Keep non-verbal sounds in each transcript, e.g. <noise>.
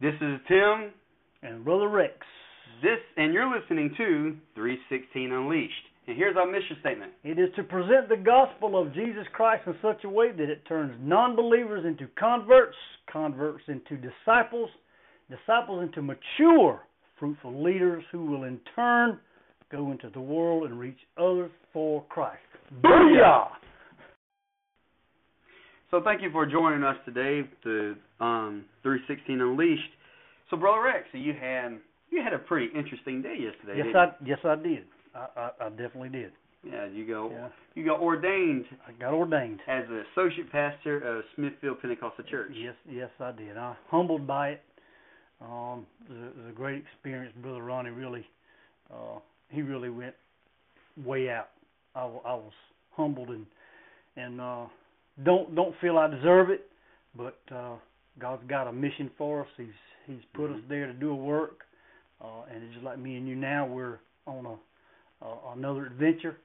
This is Tim. and Brother Rex. This and you're listening to 316 Unleashed. And here's our mission statement. It is to present the gospel of Jesus Christ in such a way that it turns non believers into converts, converts into disciples, disciples into mature, fruitful leaders who will in turn go into the world and reach others for Christ. Booyah! So thank you for joining us today to um, 316 Unleashed. So brother Rex, so you had you had a pretty interesting day yesterday. Yes, I yes I did. I, I, I definitely did. Yeah, you go Yeah. you got ordained I got ordained. as the associate pastor of Smithville Pentecostal Church. Yes, yes, I did. I humbled by it. Um, it was a, it was a great experience. Brother Ronnie really, uh, he really went way out. I, I was humbled and and uh, don't don't feel I deserve it, but uh, God's got a mission for us. He's He's put us Mhm. there to do a work, uh, and it's just like me and you now. We're on a uh, another adventure,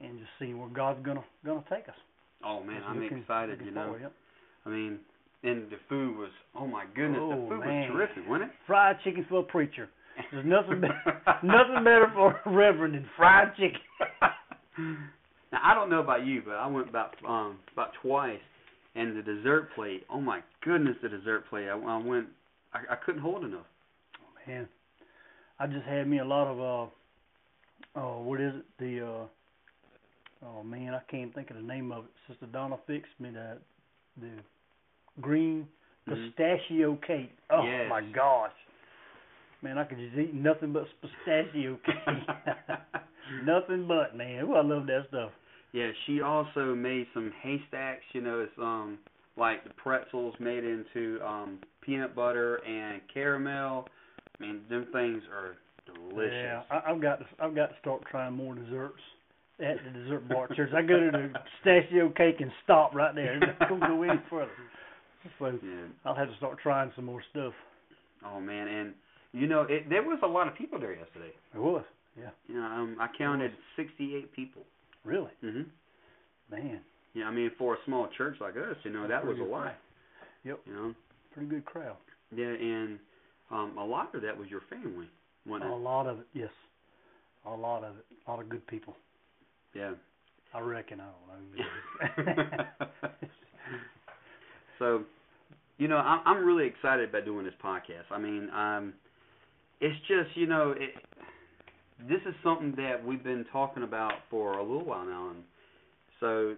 and just seeing where God's gonna gonna take us. Oh man, Just I'm looking- excited. looking You know, forward, yep. I mean, and the food was oh my goodness, the Oh, food man. was terrific, wasn't it? fried chicken for a preacher. There's nothing better, <laughs> nothing better for a reverend than fried chicken. <laughs> now I don't know about you, but I went about um about twice, and the dessert plate. Oh my goodness, the dessert plate. I, I went, I, I couldn't hold enough. Man, I just had me a lot of uh, oh, what is it? The uh, oh man, I can't think of the name of it. Sister Donna fixed me that the green Mhm. pistachio cake. Oh Yes. my gosh, man, I could just eat nothing but pistachio cake. <laughs> <laughs> nothing but man. Ooh, I love that stuff. Yeah, she also made some haystacks. You know, it's um like the pretzels made into um peanut butter and caramel. I mean, them things are delicious. Yeah, I, I've got to I've got to start trying more desserts at the dessert bar church. I go to the pistachio cake and stop right there. Don't go any <laughs> further. So Yeah. I'll have to start trying some more stuff. Oh man, and you know, it, there was a lot of people there yesterday. It was, yeah, You know, um, I counted 68 people. Really, Mhm. man, Yeah, I mean, for a small church like us, you know, that was a lot. crowd. Yep. You know. pretty good crowd. Yeah, and um, a lot of that was your family, wasn't A it? lot of it, yes, a lot of it, a lot of good people. Yeah. I reckon. I don't know. <laughs> so, you know, I'm I'm really excited about doing this podcast. I mean, um, it's just you know, it, this is something that we've been talking about for a little while now, and so,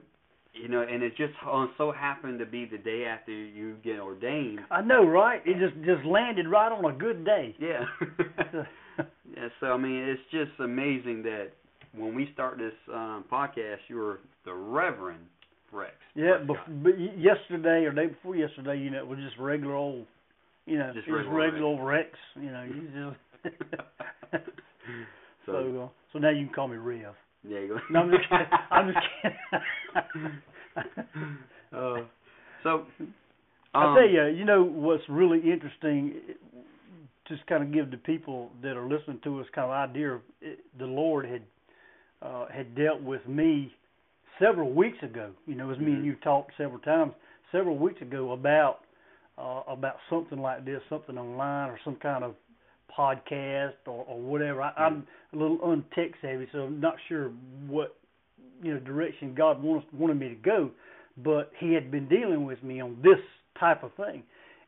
you know, and it just so happened to be the day after you get ordained. I know, right? It just just landed right on a good day. Yeah. <laughs> yeah. So I mean, it's just amazing that when we start this um, podcast, you're the Reverend Rex. Yeah, bef- but yesterday or day before yesterday, you know, it was just regular old, you know, Just it was regular regular old Rex. You know, you just. <laughs> <laughs> so, so, so now you can call me Rev. yeah, you go. No, I'm just kidding. I'm just kidding. <laughs> uh, so, I'll um, tell you, you know what's really interesting, just kind of give the people that are listening to us kind of idea of it, the Lord had uh, had dealt with me several weeks ago. You know, as me Mhm. and you talked several times several weeks ago about uh, about something like this, something online or some kind of podcast or, or whatever. I, I'm a little untech savvy, so I'm not sure what you know direction God wants, wanted me to go. But He had been dealing with me on this type of thing,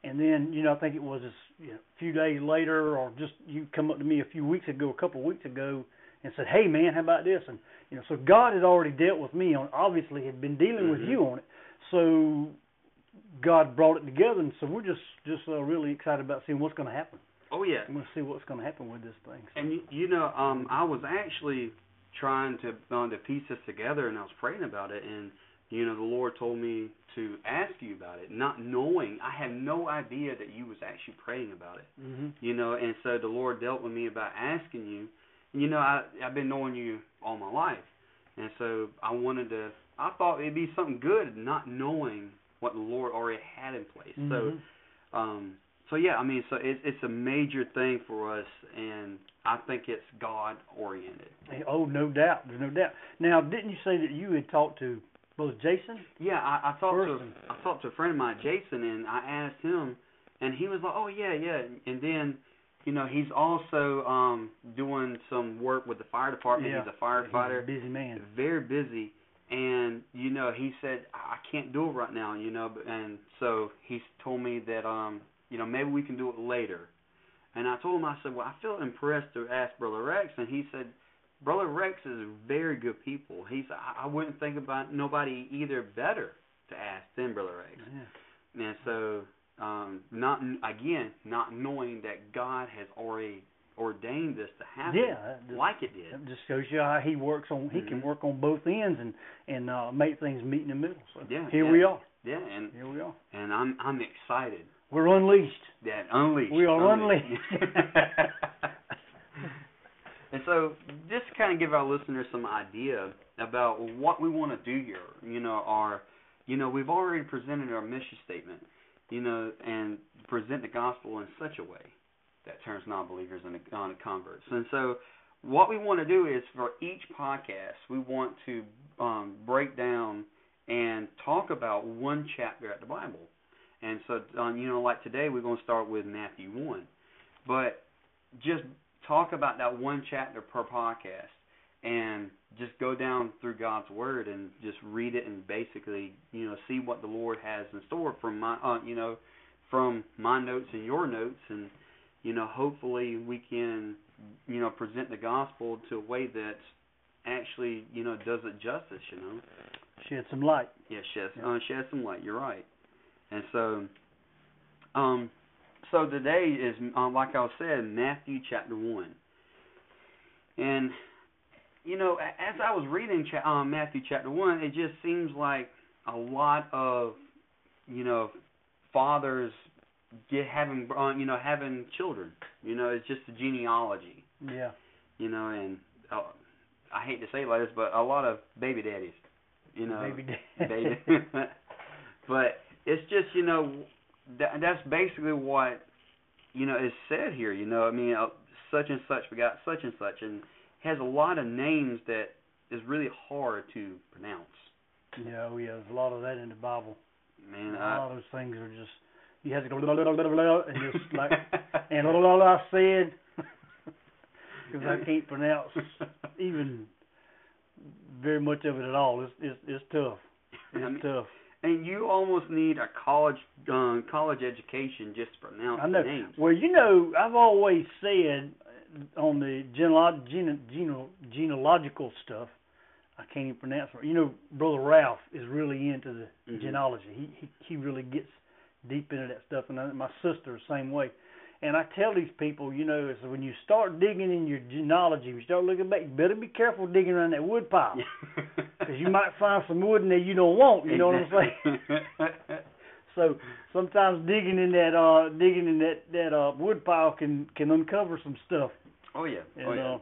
and then you know I think it was just, you know, a few days later, or just you come up to me a few weeks ago, a couple of weeks ago, and said, "Hey man, how about this?" And you know, so God had already dealt with me on. Obviously, had been dealing with Mhm. you on it. So God brought it together, and so we're just just uh, really excited about seeing what's going to happen. Oh yeah, I'm going to see what's going to happen with this thing. So. and you, you know, um, I was actually trying to uh, to piece this together, and I was praying about it, and you know, the Lord told me to ask you about it, not knowing I had no idea that you was actually praying about it. hmm you know and so the lord dealt with me about asking you and you know i i've been knowing you all my life and so i wanted to i thought it'd be something good not knowing what the lord already had in place so Mhm. um so yeah i mean so it, it's a major thing for us and i think it's god oriented Oh, no doubt. There's no doubt. Now, didn't you say that you had talked to Brother Jason? yeah i i talked to i talked to a friend of mine jason and i asked him and he was like, "Oh yeah, yeah," and then. You know, he's also um doing some work with the fire department. Yeah. He's a firefighter He's a busy man. very busy and you know he said i can't do it right now you know and so he's told me that um you know maybe we can do it later and i told him i said well i feel impressed to ask brother rex and he said brother rex is very good people he's i, I wouldn't think about nobody either better to ask than brother rex Yeah. and so um not again not knowing that god has already ordained this to happen Yeah, just- like it did That just shows you how he works on. He can Mhm. work on both ends and and uh, make things meet in the middle. So Yeah, here yeah. we are. yeah and Here we are. and i'm i'm excited We're unleashed. That unleashed. We are unleashed. <laughs> and so, just to kind of give our listeners some idea about what we want to do here. You know, our, you know, we've already presented our mission statement. You know, and present the gospel in such a way that turns non-believers into on converts. And so, what we want to do is for each podcast, we want to um, break down and talk about one chapter at the Bible. And so, um, you know, like today, we're going to start with Matthew 1. But just talk about that one chapter per podcast and just go down through God's Word and just read it and basically, you know, see what the Lord has in store from my, uh, you know, from my notes and your notes. And, you know, hopefully we can, you know, present the gospel to a way that actually, you know, does it justice, you know. Shed some light. Yeah, shed Yeah. uh, shed some light. You're right. And so, um, so today is um, like I said, Matthew chapter one. And you know, as I was reading cha- um, Matthew chapter one, it just seems like a lot of you know fathers get having uh, you know having children. You know, it's just the genealogy. Yeah. You know, and uh, I hate to say it like this, but a lot of baby daddies. You know, Baby dad. baby. <laughs> but it's just you know that that's basically what you know is said here. You know, I mean, uh, such and such we got such and such, and has a lot of names that is really hard to pronounce. Yeah, oh yeah, there's a lot of that in the Bible. Man, a I, lot of those things are just you have to go blah, blah, blah, blah, blah, and just <laughs> like and blah, blah, blah, I said because I <laughs> can't pronounce even very much of it at all. It's it's it's tough. It's I mean, tough. And you almost need a college um, college education just to pronounce I know. the names. Well, you know, I've always said uh, on the genealog- gene- gene- genealogical stuff, I can't even pronounce it. You know, Brother Ralph is really into the Mhm. genealogy. He, he he really gets deep into that stuff, and I, my sister the same way. And I tell these people, you know, is when you start digging in your genealogy, you start looking back, you better be careful digging around that wood pile, because <laughs> you might find some wood in there you don't want. You know what I'm saying? <laughs> So sometimes digging in that uh digging in that that uh wood pile can can uncover some stuff. oh yeah, And oh yeah. uh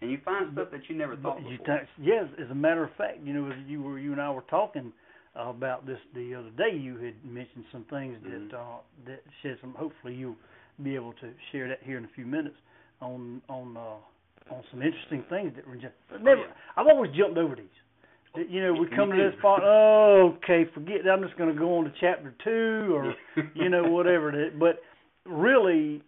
and you find stuff that you never thought you before. th- yes, as a matter of fact, you know, as you were you and I were talking about this the other day, you had mentioned some things Mhm. that uh that shed some hopefully you'll be able to share that here in a few minutes on on uh on some interesting things that were just never yeah. I've always jumped over these. You know, we come to this part, oh, okay, forget that. I'm just going to go on to chapter two or <laughs> you know whatever it is. But really,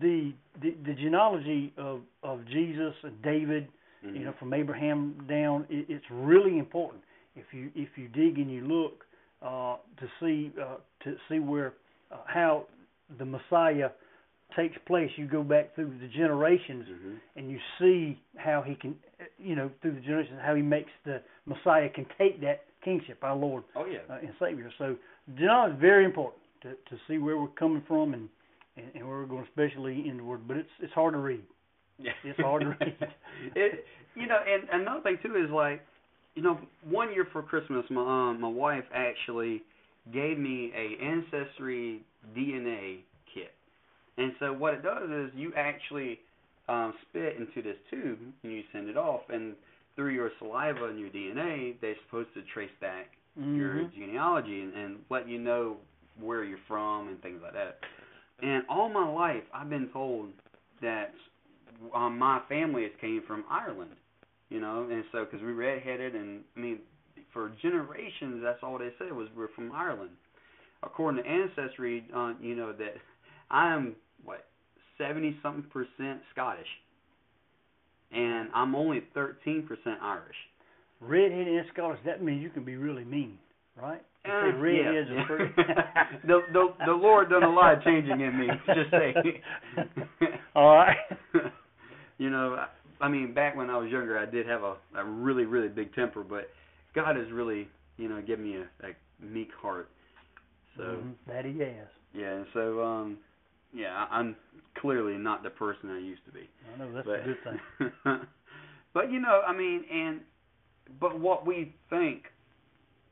the the, the genealogy of of Jesus and David, Mhm. you know, from Abraham down, it, it's really important. If you if you dig and you look uh, to see uh, to see where uh, how the Messiah takes place, you go back through the generations Mhm. and you see how he can, you know, through the generations, how he makes the Messiah can take that kingship, our Lord Oh yeah. uh, and Savior. So genealogy is very important to to see where we're coming from and and, and where we're going, especially in the Word. But it's it's hard to read. Yeah. It's hard to read. <laughs> it, you know, and another thing too is like, you know, one year for Christmas, my um, my wife actually gave me a ancestry DNA kit, and so what it does is you actually um, spit into this tube and you send it off, and through your saliva and your DNA, they're supposed to trace back your Mhm. genealogy and, and let you know where you're from and things like that. And all my life, I've been told that um, my family has came from Ireland, you know, and so because we're redheaded, and I mean, for generations, that's all they said was we're from Ireland, according to ancestry, uh, you know that I am what seventy something percent Scottish, and I'm only thirteen percent Irish. Redhead and Scottish, that means you can be really mean, right? Uh, redheads yeah, are pretty. <laughs> the, the the Lord done a lot of changing in me. Just say. <laughs> All right. <laughs> you know, I, I mean, back when I was younger, I did have a a really really big temper, but God has really you know given me a, a meek heart. So Mhm, that he has. yeah, and so um, yeah, I'm clearly not the person I used to be. I know that's but, a good thing. <laughs> but you know, I mean, and but what we think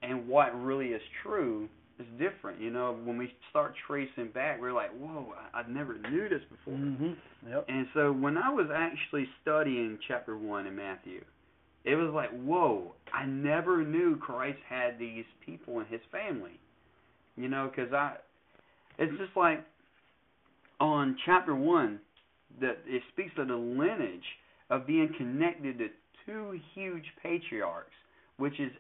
and what really is true is different. You know, when we start tracing back, we're like, whoa, I, I never knew this before. Mhm. Yep. And so when I was actually studying chapter one in Matthew, it was like, whoa, I never knew Christ had these people in his family. You know, because I, it's just like on chapter one that it speaks of the lineage of being connected to two huge patriarchs, which is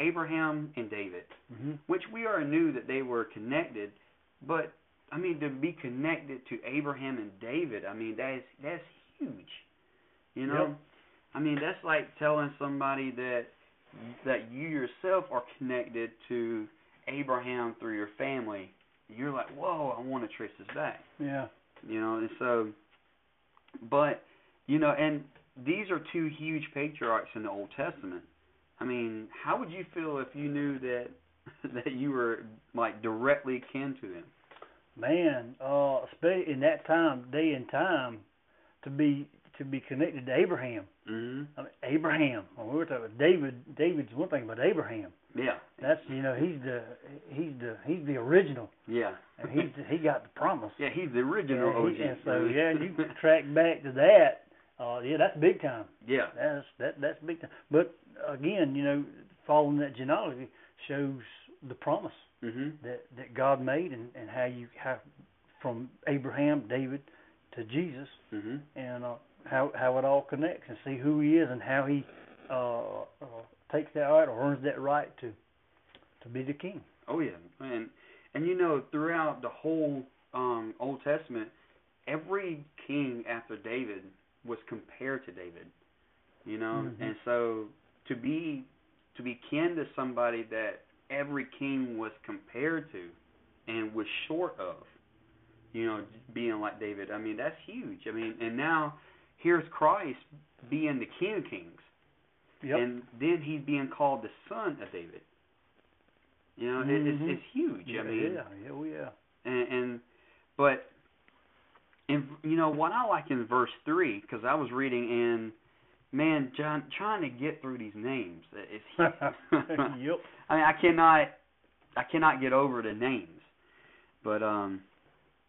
Abraham and David Mhm. which we already knew that they were connected, but I mean to be connected to Abraham and David, I mean that's that's huge. You know? Yep. I mean that's like telling somebody that that you yourself are connected to Abraham through your family. You're like, "Whoa, I want to trace this back." Yeah. You know, and so but you know, and these are two huge patriarchs in the Old Testament. I mean, how would you feel if you knew that <laughs> that you were like directly kin to them? Man, uh, in that time, day and time, to be to be connected to Abraham. Mhm. I mean, Abraham. When we were talking about David, David's one thing, but Abraham. Yeah. That's you know he's the he's the he's the original, Yeah. and he's he got the promise. yeah, he's the original Yeah, OG. he- and so yeah, you can <laughs> track back to that. Uh, yeah, that's big time. yeah. That's that that's big time. But again, you know, following that genealogy shows the promise Mhm. that that God made, and and how you how from Abraham, David, to Jesus, Mhm. and uh, how how it all connects, and see who He is, and how He uh, uh, takes that right or earns that right to to be the King. Oh yeah. And and you know, throughout the whole um Old Testament, every king after David was compared to David. You know? Mhm. And so to be to be kin to somebody that every king was compared to and was short of, you know, being like David. I mean, that's huge. I mean, and now here's Christ being the King of Kings. Yep. And then he's being called the son of David. You know, it, it's it's huge. yeah, I mean, yeah, yeah, oh yeah. and, and but and you know what I like in verse three because I was reading and man, John, trying to get through these names is. <laughs> yep. I mean, I cannot, I cannot get over the names, but um,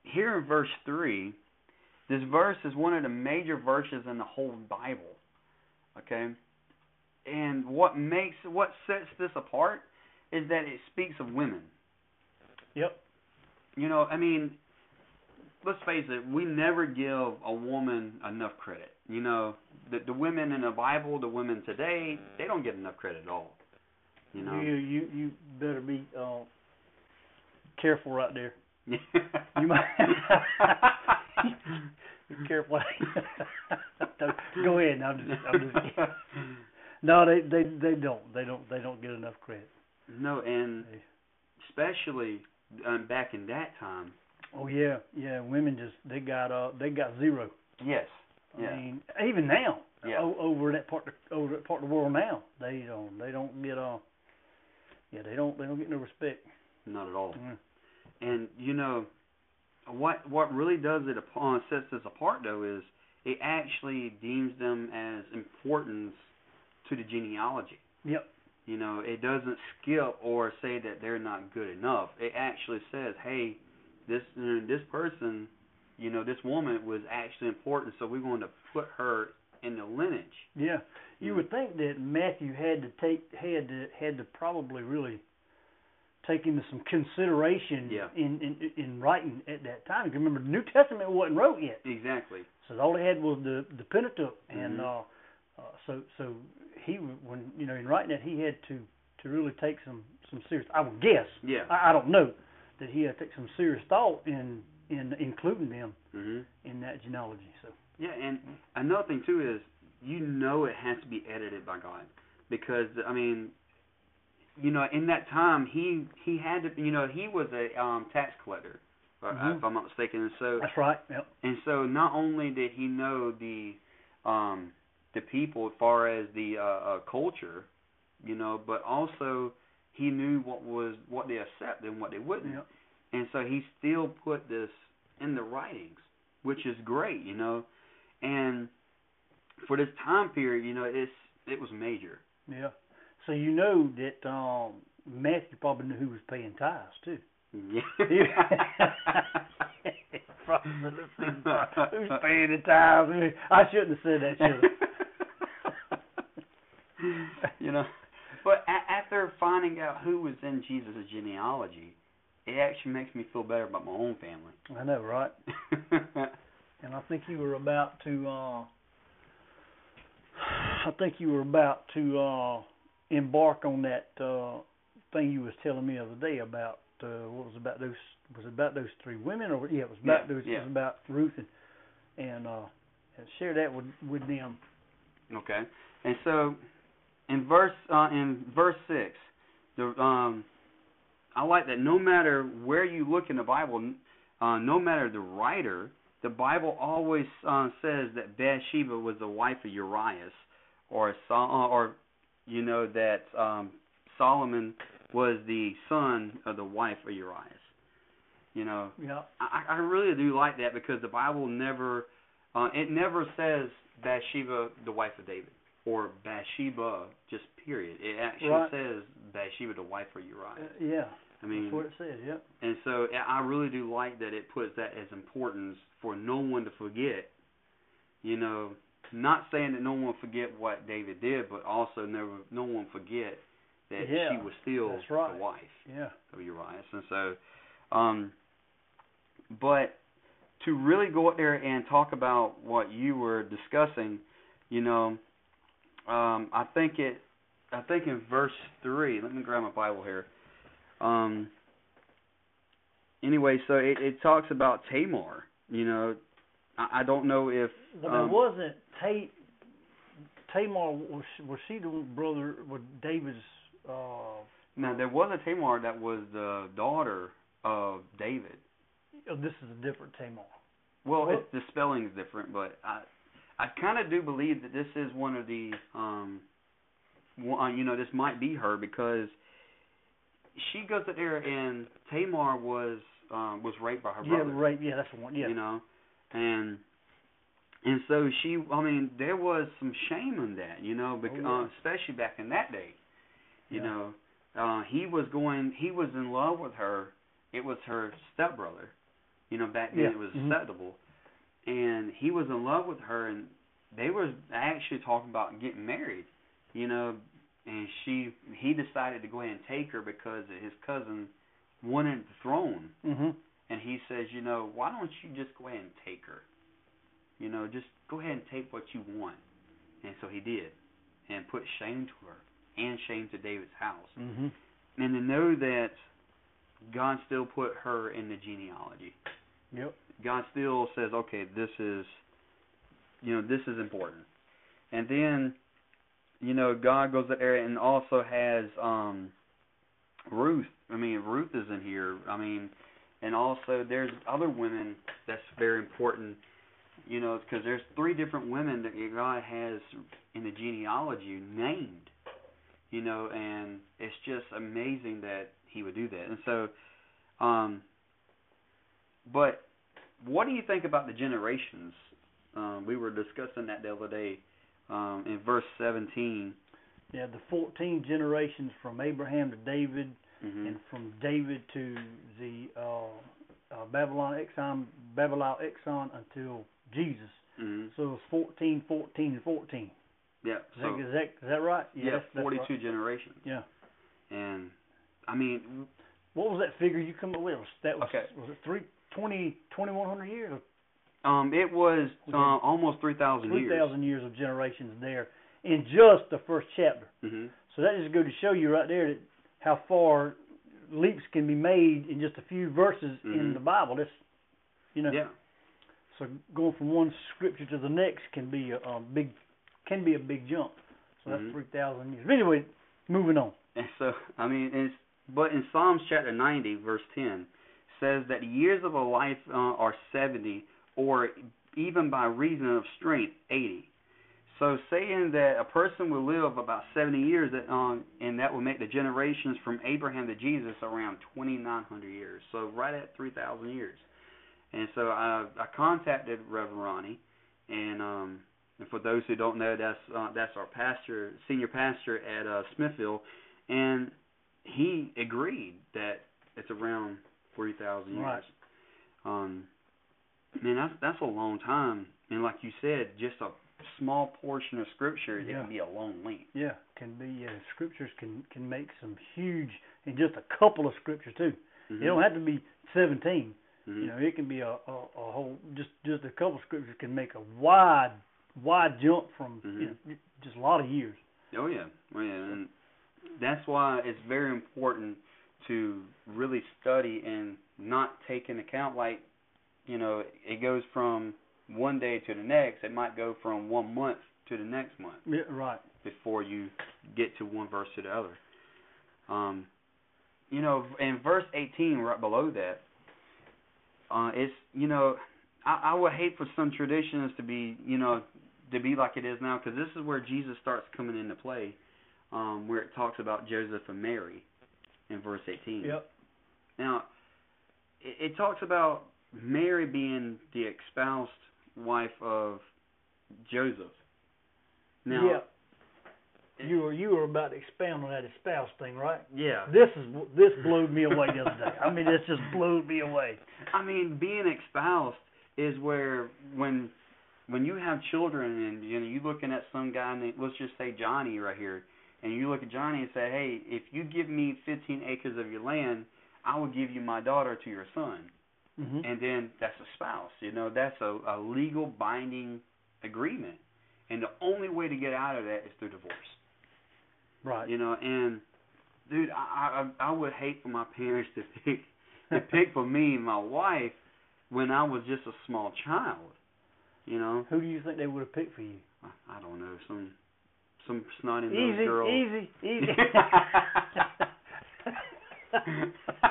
here in verse three, this verse is one of the major verses in the whole Bible. Okay, and what makes what sets this apart is that it speaks of women. Yep. You know, I mean, let's face it, we never give a woman enough credit. You know, the the women in the Bible, the women today, they don't get enough credit at all. You know. You you you better be uh, careful right there. <laughs> you might- <laughs> Be careful. <laughs> Go ahead. I'm just, I'm just. No, they they they don't. They don't. They don't get enough credit. no, and They- especially um, back in that time. Oh yeah, yeah. Women just they got uh they got zero. Yes. I Yeah. mean, even now, Yeah. o- over that part of, over that part of the world now, they don't they don't get uh yeah they don't they don't get no respect. Not at all. Mm. And you know, what what really does it upon sets this apart though is it actually deems them as importance to the genealogy. Yep. You know, it doesn't skip or say that they're not good enough. It actually says, hey, this this person, you know, this woman was actually important, so we're going to put her in the lineage. Yeah. You Mm. would think that Matthew had to take had to had to probably really take into some consideration Yeah. in, in in writing at that time. Because remember, the New Testament wasn't wrote yet, Exactly. so all they had was the the Pentateuch, and Mhm. uh, uh, so so he when you know in writing that he had to to really take some some serious. I would guess. Yeah. I, I don't know, that he had to take some serious thought in in including them Mhm. in that genealogy. So Yeah, and another thing too is you know it has to be edited by God because I mean, you know, in that time he he had to you know he was a um tax collector, uh, Mhm. if I'm not mistaken, and so that's right. Yep. and so not only did he know the um the people as far as the uh, uh culture, you know, but also he knew what was what they accepted and what they wouldn't. Yep. And so he still put this in the writings, which is great, you know. And for this time period, you know, it's it was major. Yeah. So you know that um Matthew probably knew who was paying tithes too. Yeah. <laughs> Who's paying the tithes? I shouldn't have said that. Should <laughs> you know, but a- after finding out who was in Jesus' genealogy, it actually makes me feel better about my own family. I know, right? <laughs> And I think you were about to. uh I think you were about to uh embark on that uh thing you was telling me the other day about uh what was about those was it about those three women or yeah it was about Yeah, those it was about Ruth and and uh and share that with with them. Okay. And so in verse uh in verse 6, the um I like that no matter where you look in the Bible, uh no matter the writer, the Bible always uh, says that Bathsheba was the wife of Urias or uh, or you know that um Solomon was the son of the wife of Urias. You know, Yeah. I, I really do like that because the Bible never, uh, it never says Bathsheba, the wife of David, or Bathsheba, just period. It actually Right. says Bathsheba, the wife of Uh, Uriah. yeah. I mean, That's what it says, yep. and so I I really do like that it puts that as importance for no one to forget. You know, not saying that no one forget what David did, but also never no one forget that Yeah, she was still right. the wife Yeah. of Urias. And so, um, but to really go out there and talk about what you were discussing, you know, um, I think it, I think in verse three. Let me grab my Bible here. Um, anyway, so it, it talks about Tamar. You know, I, I don't know if um, it wasn't Ta- Tamar was she, was she the brother with David's uh now there was a Tamar that was the daughter of David. oh, this is a different Tamar. Well, Well- it's, the spelling is different, but I I kind of do believe that this is one of the um one, you know this might be her because she goes up there and Tamar was um was raped by her yeah, brother. Yeah, right, yeah, that's the one. Yeah. You know, and and so she I mean there was some shame in that, you know, because Oh, yeah. uh, especially back in that day. You Yeah. know, uh he was going he was in love with her. It was her stepbrother. You know, back then Yeah. it was Mhm. acceptable. And he was in love with her and they were actually talking about getting married, you know, and she he decided to go ahead and take her because his cousin wanted the throne Mhm. and he says, you know, why don't you just go ahead and take her? You know, just go ahead and take what you want. And so he did, and put shame to her and shame to David's house. Mhm. And to know that God still put her in the genealogy. Yep. God still says, okay, this is, you know, this is important. And then, you know, God goes there and also has um Ruth. I mean, Ruth is in here. I mean, and also there's other women that's very important. You know, because there's three different women that God has in the genealogy named. You know, and it's just amazing that He would do that. And so, um, but what do you think about the generations? Um, we were discussing that the other day um, in verse 17. Yeah, the fourteen generations from Abraham to David Mm-hmm. and from David to the uh, uh Babylon exile Babylon exile until Jesus. hmm So it was 14, 14, and 14. Yeah. Is, So that, is that is that right? yeah, that's- that's 42 right. generations. Yeah. And I mean, What was that figure you come up with? That was Okay. was it three twenty twenty one hundred years? um, it was uh, almost 3,000 Three years. thousand years of generations there in just the first chapter. Mm-hmm. So that just go to show you right there that how far leaps can be made in just a few verses in Mhm. the Bible. That's you know. Yeah. So going from one scripture to the next can be a, a big can be a big jump. So that's Mhm. three thousand years. But anyway, moving on. And so, I mean, it's, but in Psalms chapter 90, verse 10, says that years of a life uh, are 70, or even by reason of strength, 80. So, saying that a person will live about 70 years, that, um, and that will make the generations from Abraham to Jesus around 2,900 years. So, right at 3,000 years. And so, I, I contacted Reverend Ronnie, and um, and for those who don't know, that's uh, that's our pastor, senior pastor at uh, Smithville, and he agreed that it's around forty thousand years. Right. Um, man, that's that's a long time, and like you said, just a small portion of scripture it can be a long length. Yeah, can be uh, scriptures can can make some huge in just a couple of scriptures too. Mhm. It don't have to be seventeen. Mhm. You know, it can be a, a, a whole just just a couple of scriptures can make a wide wide jump from you Mhm. know, just a lot of years. Oh yeah, oh, yeah, and that's why it's very important to really study and not take into account like, you know, it goes from one day to the next. It might go from one month to the next month Yeah, right. before you get to one verse to the other. Um, you know, in verse 18, right below that, uh, it's you know, I, I would hate for some traditions to be you know to be like it is now because this is where Jesus starts coming into play, um, where it talks about Joseph and Mary in verse 18. Yep. Now, it, it talks about Mary being the espoused wife of Joseph. Now, yeah. You were you were about to expound on that espoused thing, right? yeah. This is this blew me away the other day. I mean, this just blew me away. <laughs> I mean, being espoused is where when when you have children and you know you looking at some guy named let's just say Johnny right here, and you look at Johnny and say, hey, if you give me 15 acres of your land, I will give you my daughter to your son, hmm and then that's a spouse. You know, that's a, a legal binding agreement, and the only way to get out of that is through divorce. Right. You know, and dude, I I I would hate for my parents to <laughs> pick to <laughs> pick for me and my wife when I was just a small child. You know, Who do you think they would have picked for you? I, I don't know some some snotty nosed Easy, girl. easy, easy. <laughs>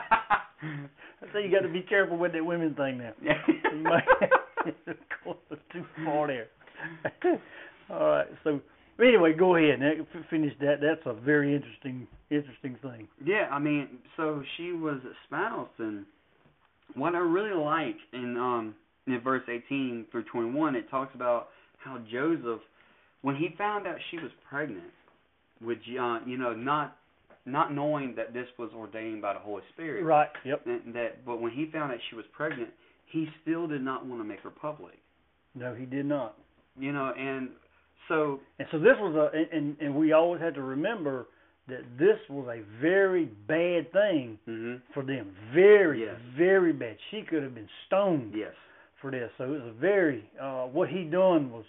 I say you got to be careful with that women thing now. You might go too far there. All right. So anyway, go ahead. Now, f- finish that. That's a very interesting, interesting thing. Yeah, I mean, so she was espoused, and what I really like in um in verse 18 through 21, it talks about how Joseph, when he found out she was pregnant, with John, you know not not knowing that this was ordained by the Holy Spirit, Right. Yep. and that but when he found out she was pregnant, he still did not want to make her public, No, he did not. you know, and so And so this was a, and- and we always had to remember that this was a very bad thing hmm for them. Very, Yes. very bad. She could have been stoned yes, for this. So it was a very uh what he done was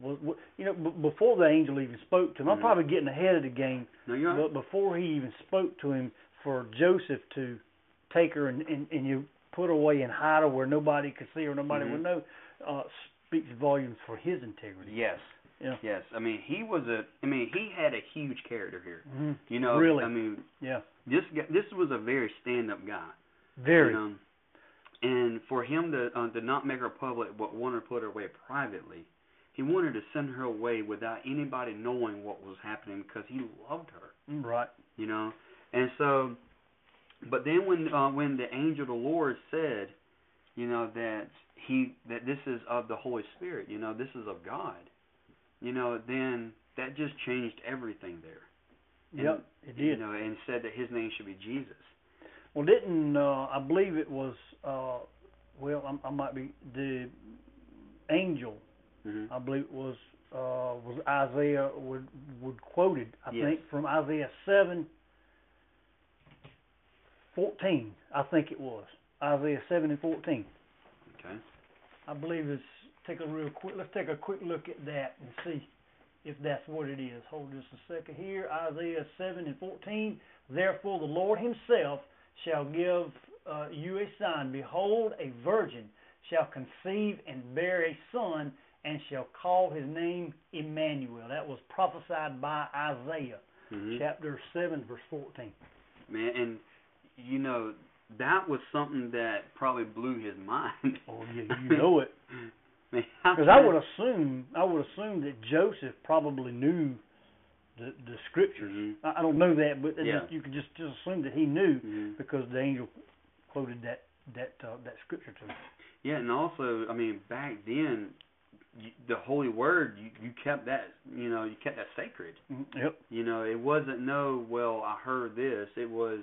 was you know b- before the angel even spoke to him. I'm Mhm. probably getting ahead of the game, no, you're but before he even spoke to him, for Joseph to take her and and, and you put her away and hide her where nobody could see her, nobody Mhm. would know, uh speaks volumes for his integrity. yes, Yeah. yes. I mean, he was a, I mean, he had a huge character here. hmm You know, Really? I mean, Yeah. this guy, this was a very stand-up guy. Very. You know? And for him to uh, to not make her public, but want to put her away privately, he wanted to send her away without anybody knowing what was happening because he loved her. Right. You know, and so, but then when uh, when the angel of the Lord said, you know that he that this is of the Holy Spirit, you know this is of God, you know then that just changed everything there. And, Yep, it did. You know, and said that his name should be Jesus. Well, didn't uh, I believe it was? Uh, well, I, I might be the angel. Hmm I believe it was uh, was Isaiah would would quoted. I Yes. think from Isaiah seven fourteen. I think it was Isaiah seven and fourteen. Okay. I believe it's take a real quick. Let's take a quick look at that and see if that's what it is. Hold just a second here. Isaiah seven and fourteen. Therefore, the Lord Himself shall give uh, you a sign. Behold, a virgin shall conceive and bear a son, and shall call his name Emmanuel. That was prophesied by Isaiah, Mhm. chapter 7, verse 14. Man, and you know that was something that probably blew his mind. Oh, yeah, you <laughs> know it. Because I would assume, I would assume that Joseph probably knew the the scriptures. Mhm. I, I don't know that, but Yeah. just, you could just just assume that he knew Mhm. because the angel quoted that that uh, that scripture to him. Yeah, and also, I mean, back then, you, the holy word, you, you kept that, you know, you kept that sacred. Mhm. Yep. You know, it wasn't no, well, I heard this. It was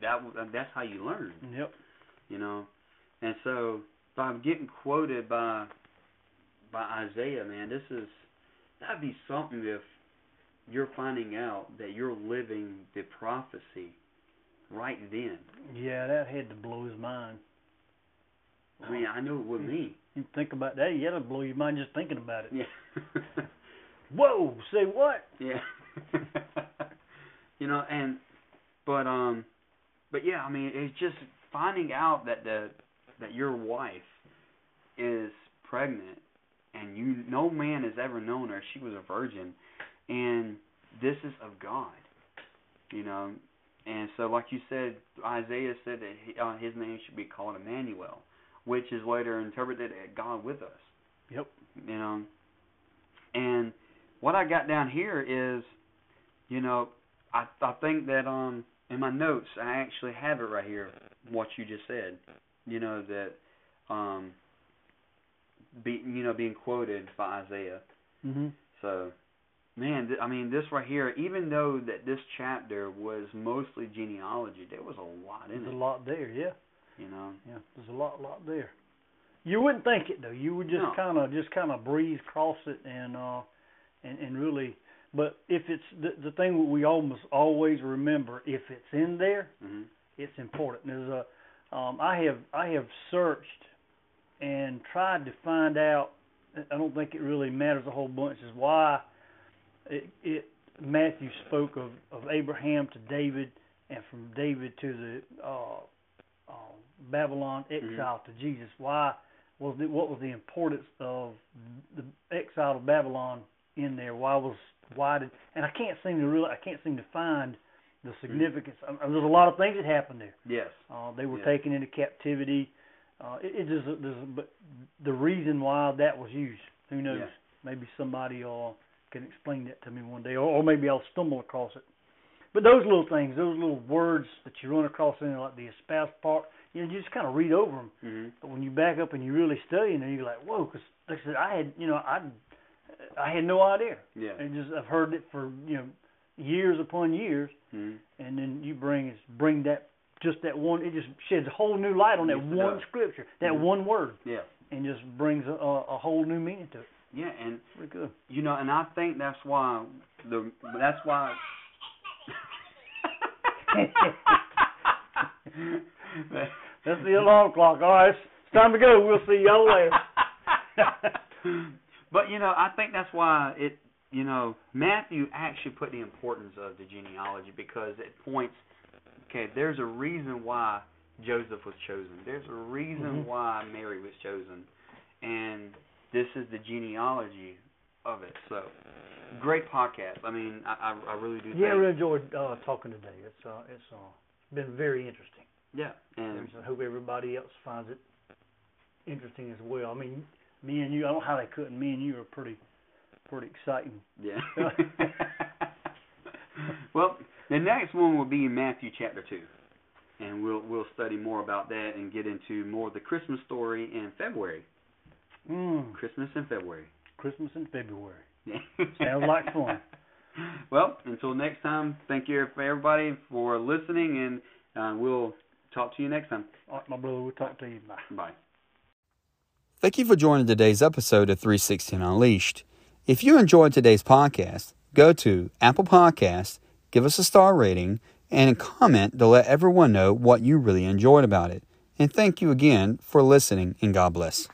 that. was- That's how you learn. Yep. You know, and so by getting quoted by by Isaiah, man, this is that'd be something if you're finding out that you're living the prophecy right then. Yeah, that had to blow his mind. I mean, I know it would me. You think about that, yeah, that'll blow your mind just thinking about it. Yeah. <laughs> Whoa, say what? Yeah. <laughs> you know, and but um but yeah, I mean it's just finding out that the that your wife is pregnant and you no man has ever known her, she was a virgin and this is of God. You know, and so like you said, Isaiah said that he, uh, his name should be called Emmanuel, which is later interpreted as God with us Yep. you know. And what I got down here is, you know, I I think that um in my notes I actually have it right here. What you just said, you know that um be you know being quoted by Isaiah. Mhm. So, man, th- I mean this right here. Even though that this chapter was mostly genealogy, there was a lot in There's a lot there, yeah. You know. Yeah, there's a lot, lot there. You wouldn't think it though. You would just No. kind of, just kind of breeze across it, and uh, and and really. But if it's the the thing that we almost always remember, if it's in there, Mhm. it's important. There's a, um, I have I have searched and tried to find out. I don't think it really matters a whole bunch. Is why it, it Matthew spoke of of Abraham to David, and from David to the uh, Babylon exile to Jesus. Why was the, what was the importance of the exile to Babylon in there? Why was why did and I can't seem to really I can't seem to find the significance. I mean, there's a lot of things that happened there. Yes. Uh, they were Yeah. taken into captivity. Uh, it, it just there's but the reason why that was used, who knows? Yeah. Maybe somebody uh, can explain that to me one day, or, or maybe I'll stumble across it. But those little things, those little words that you run across in there, like the espoused part, you know, you just kind of read over them. Mhm. But when you back up and you really study, and you're like, whoa, because like I said, I had, you know, I, I had no idea. Yeah. And just I've heard it for you know years upon years, mm-hmm. and then you bring is bring that just that one. It just sheds a whole new light on that Yes, one scripture, that Mhm. one word, Yeah. and just brings a, a, a whole new meaning to it. Yeah, and Pretty good. You know, and I think that's why the that's why. <laughs> That's the alarm clock. All right, it's time to go. We'll see y'all later. <laughs> but you know, I think that's why it. You know, Matthew actually put the importance of the genealogy because it points. Okay, there's a reason why Joseph was chosen. There's a reason Mhm. why Mary was chosen, and this is the genealogy of it. So, great podcast. I mean, I I, I really do. yeah, I really enjoyed uh, talking today. It's uh, it's uh, been very interesting. yeah, and I hope everybody else finds it interesting as well. I mean, me and you, I don't know how they couldn't. Me and you are pretty, pretty exciting. Yeah. <laughs> <laughs> well, the next one will be in Matthew chapter two, and we'll we'll study more about that and get into more of the Christmas story in February. Mm, Christmas in February. Christmas in February. <laughs> Sounds like fun. Well, until next time, thank you for everybody for listening, and uh, we'll talk to you next time. All right, my brother, we'll talk to you. Bye. Bye. Thank you for joining today's episode of 316 Unleashed. If you enjoyed today's podcast, go to Apple Podcasts, give us a star rating, and a comment to let everyone know what you really enjoyed about it. And thank you again for listening, and God bless.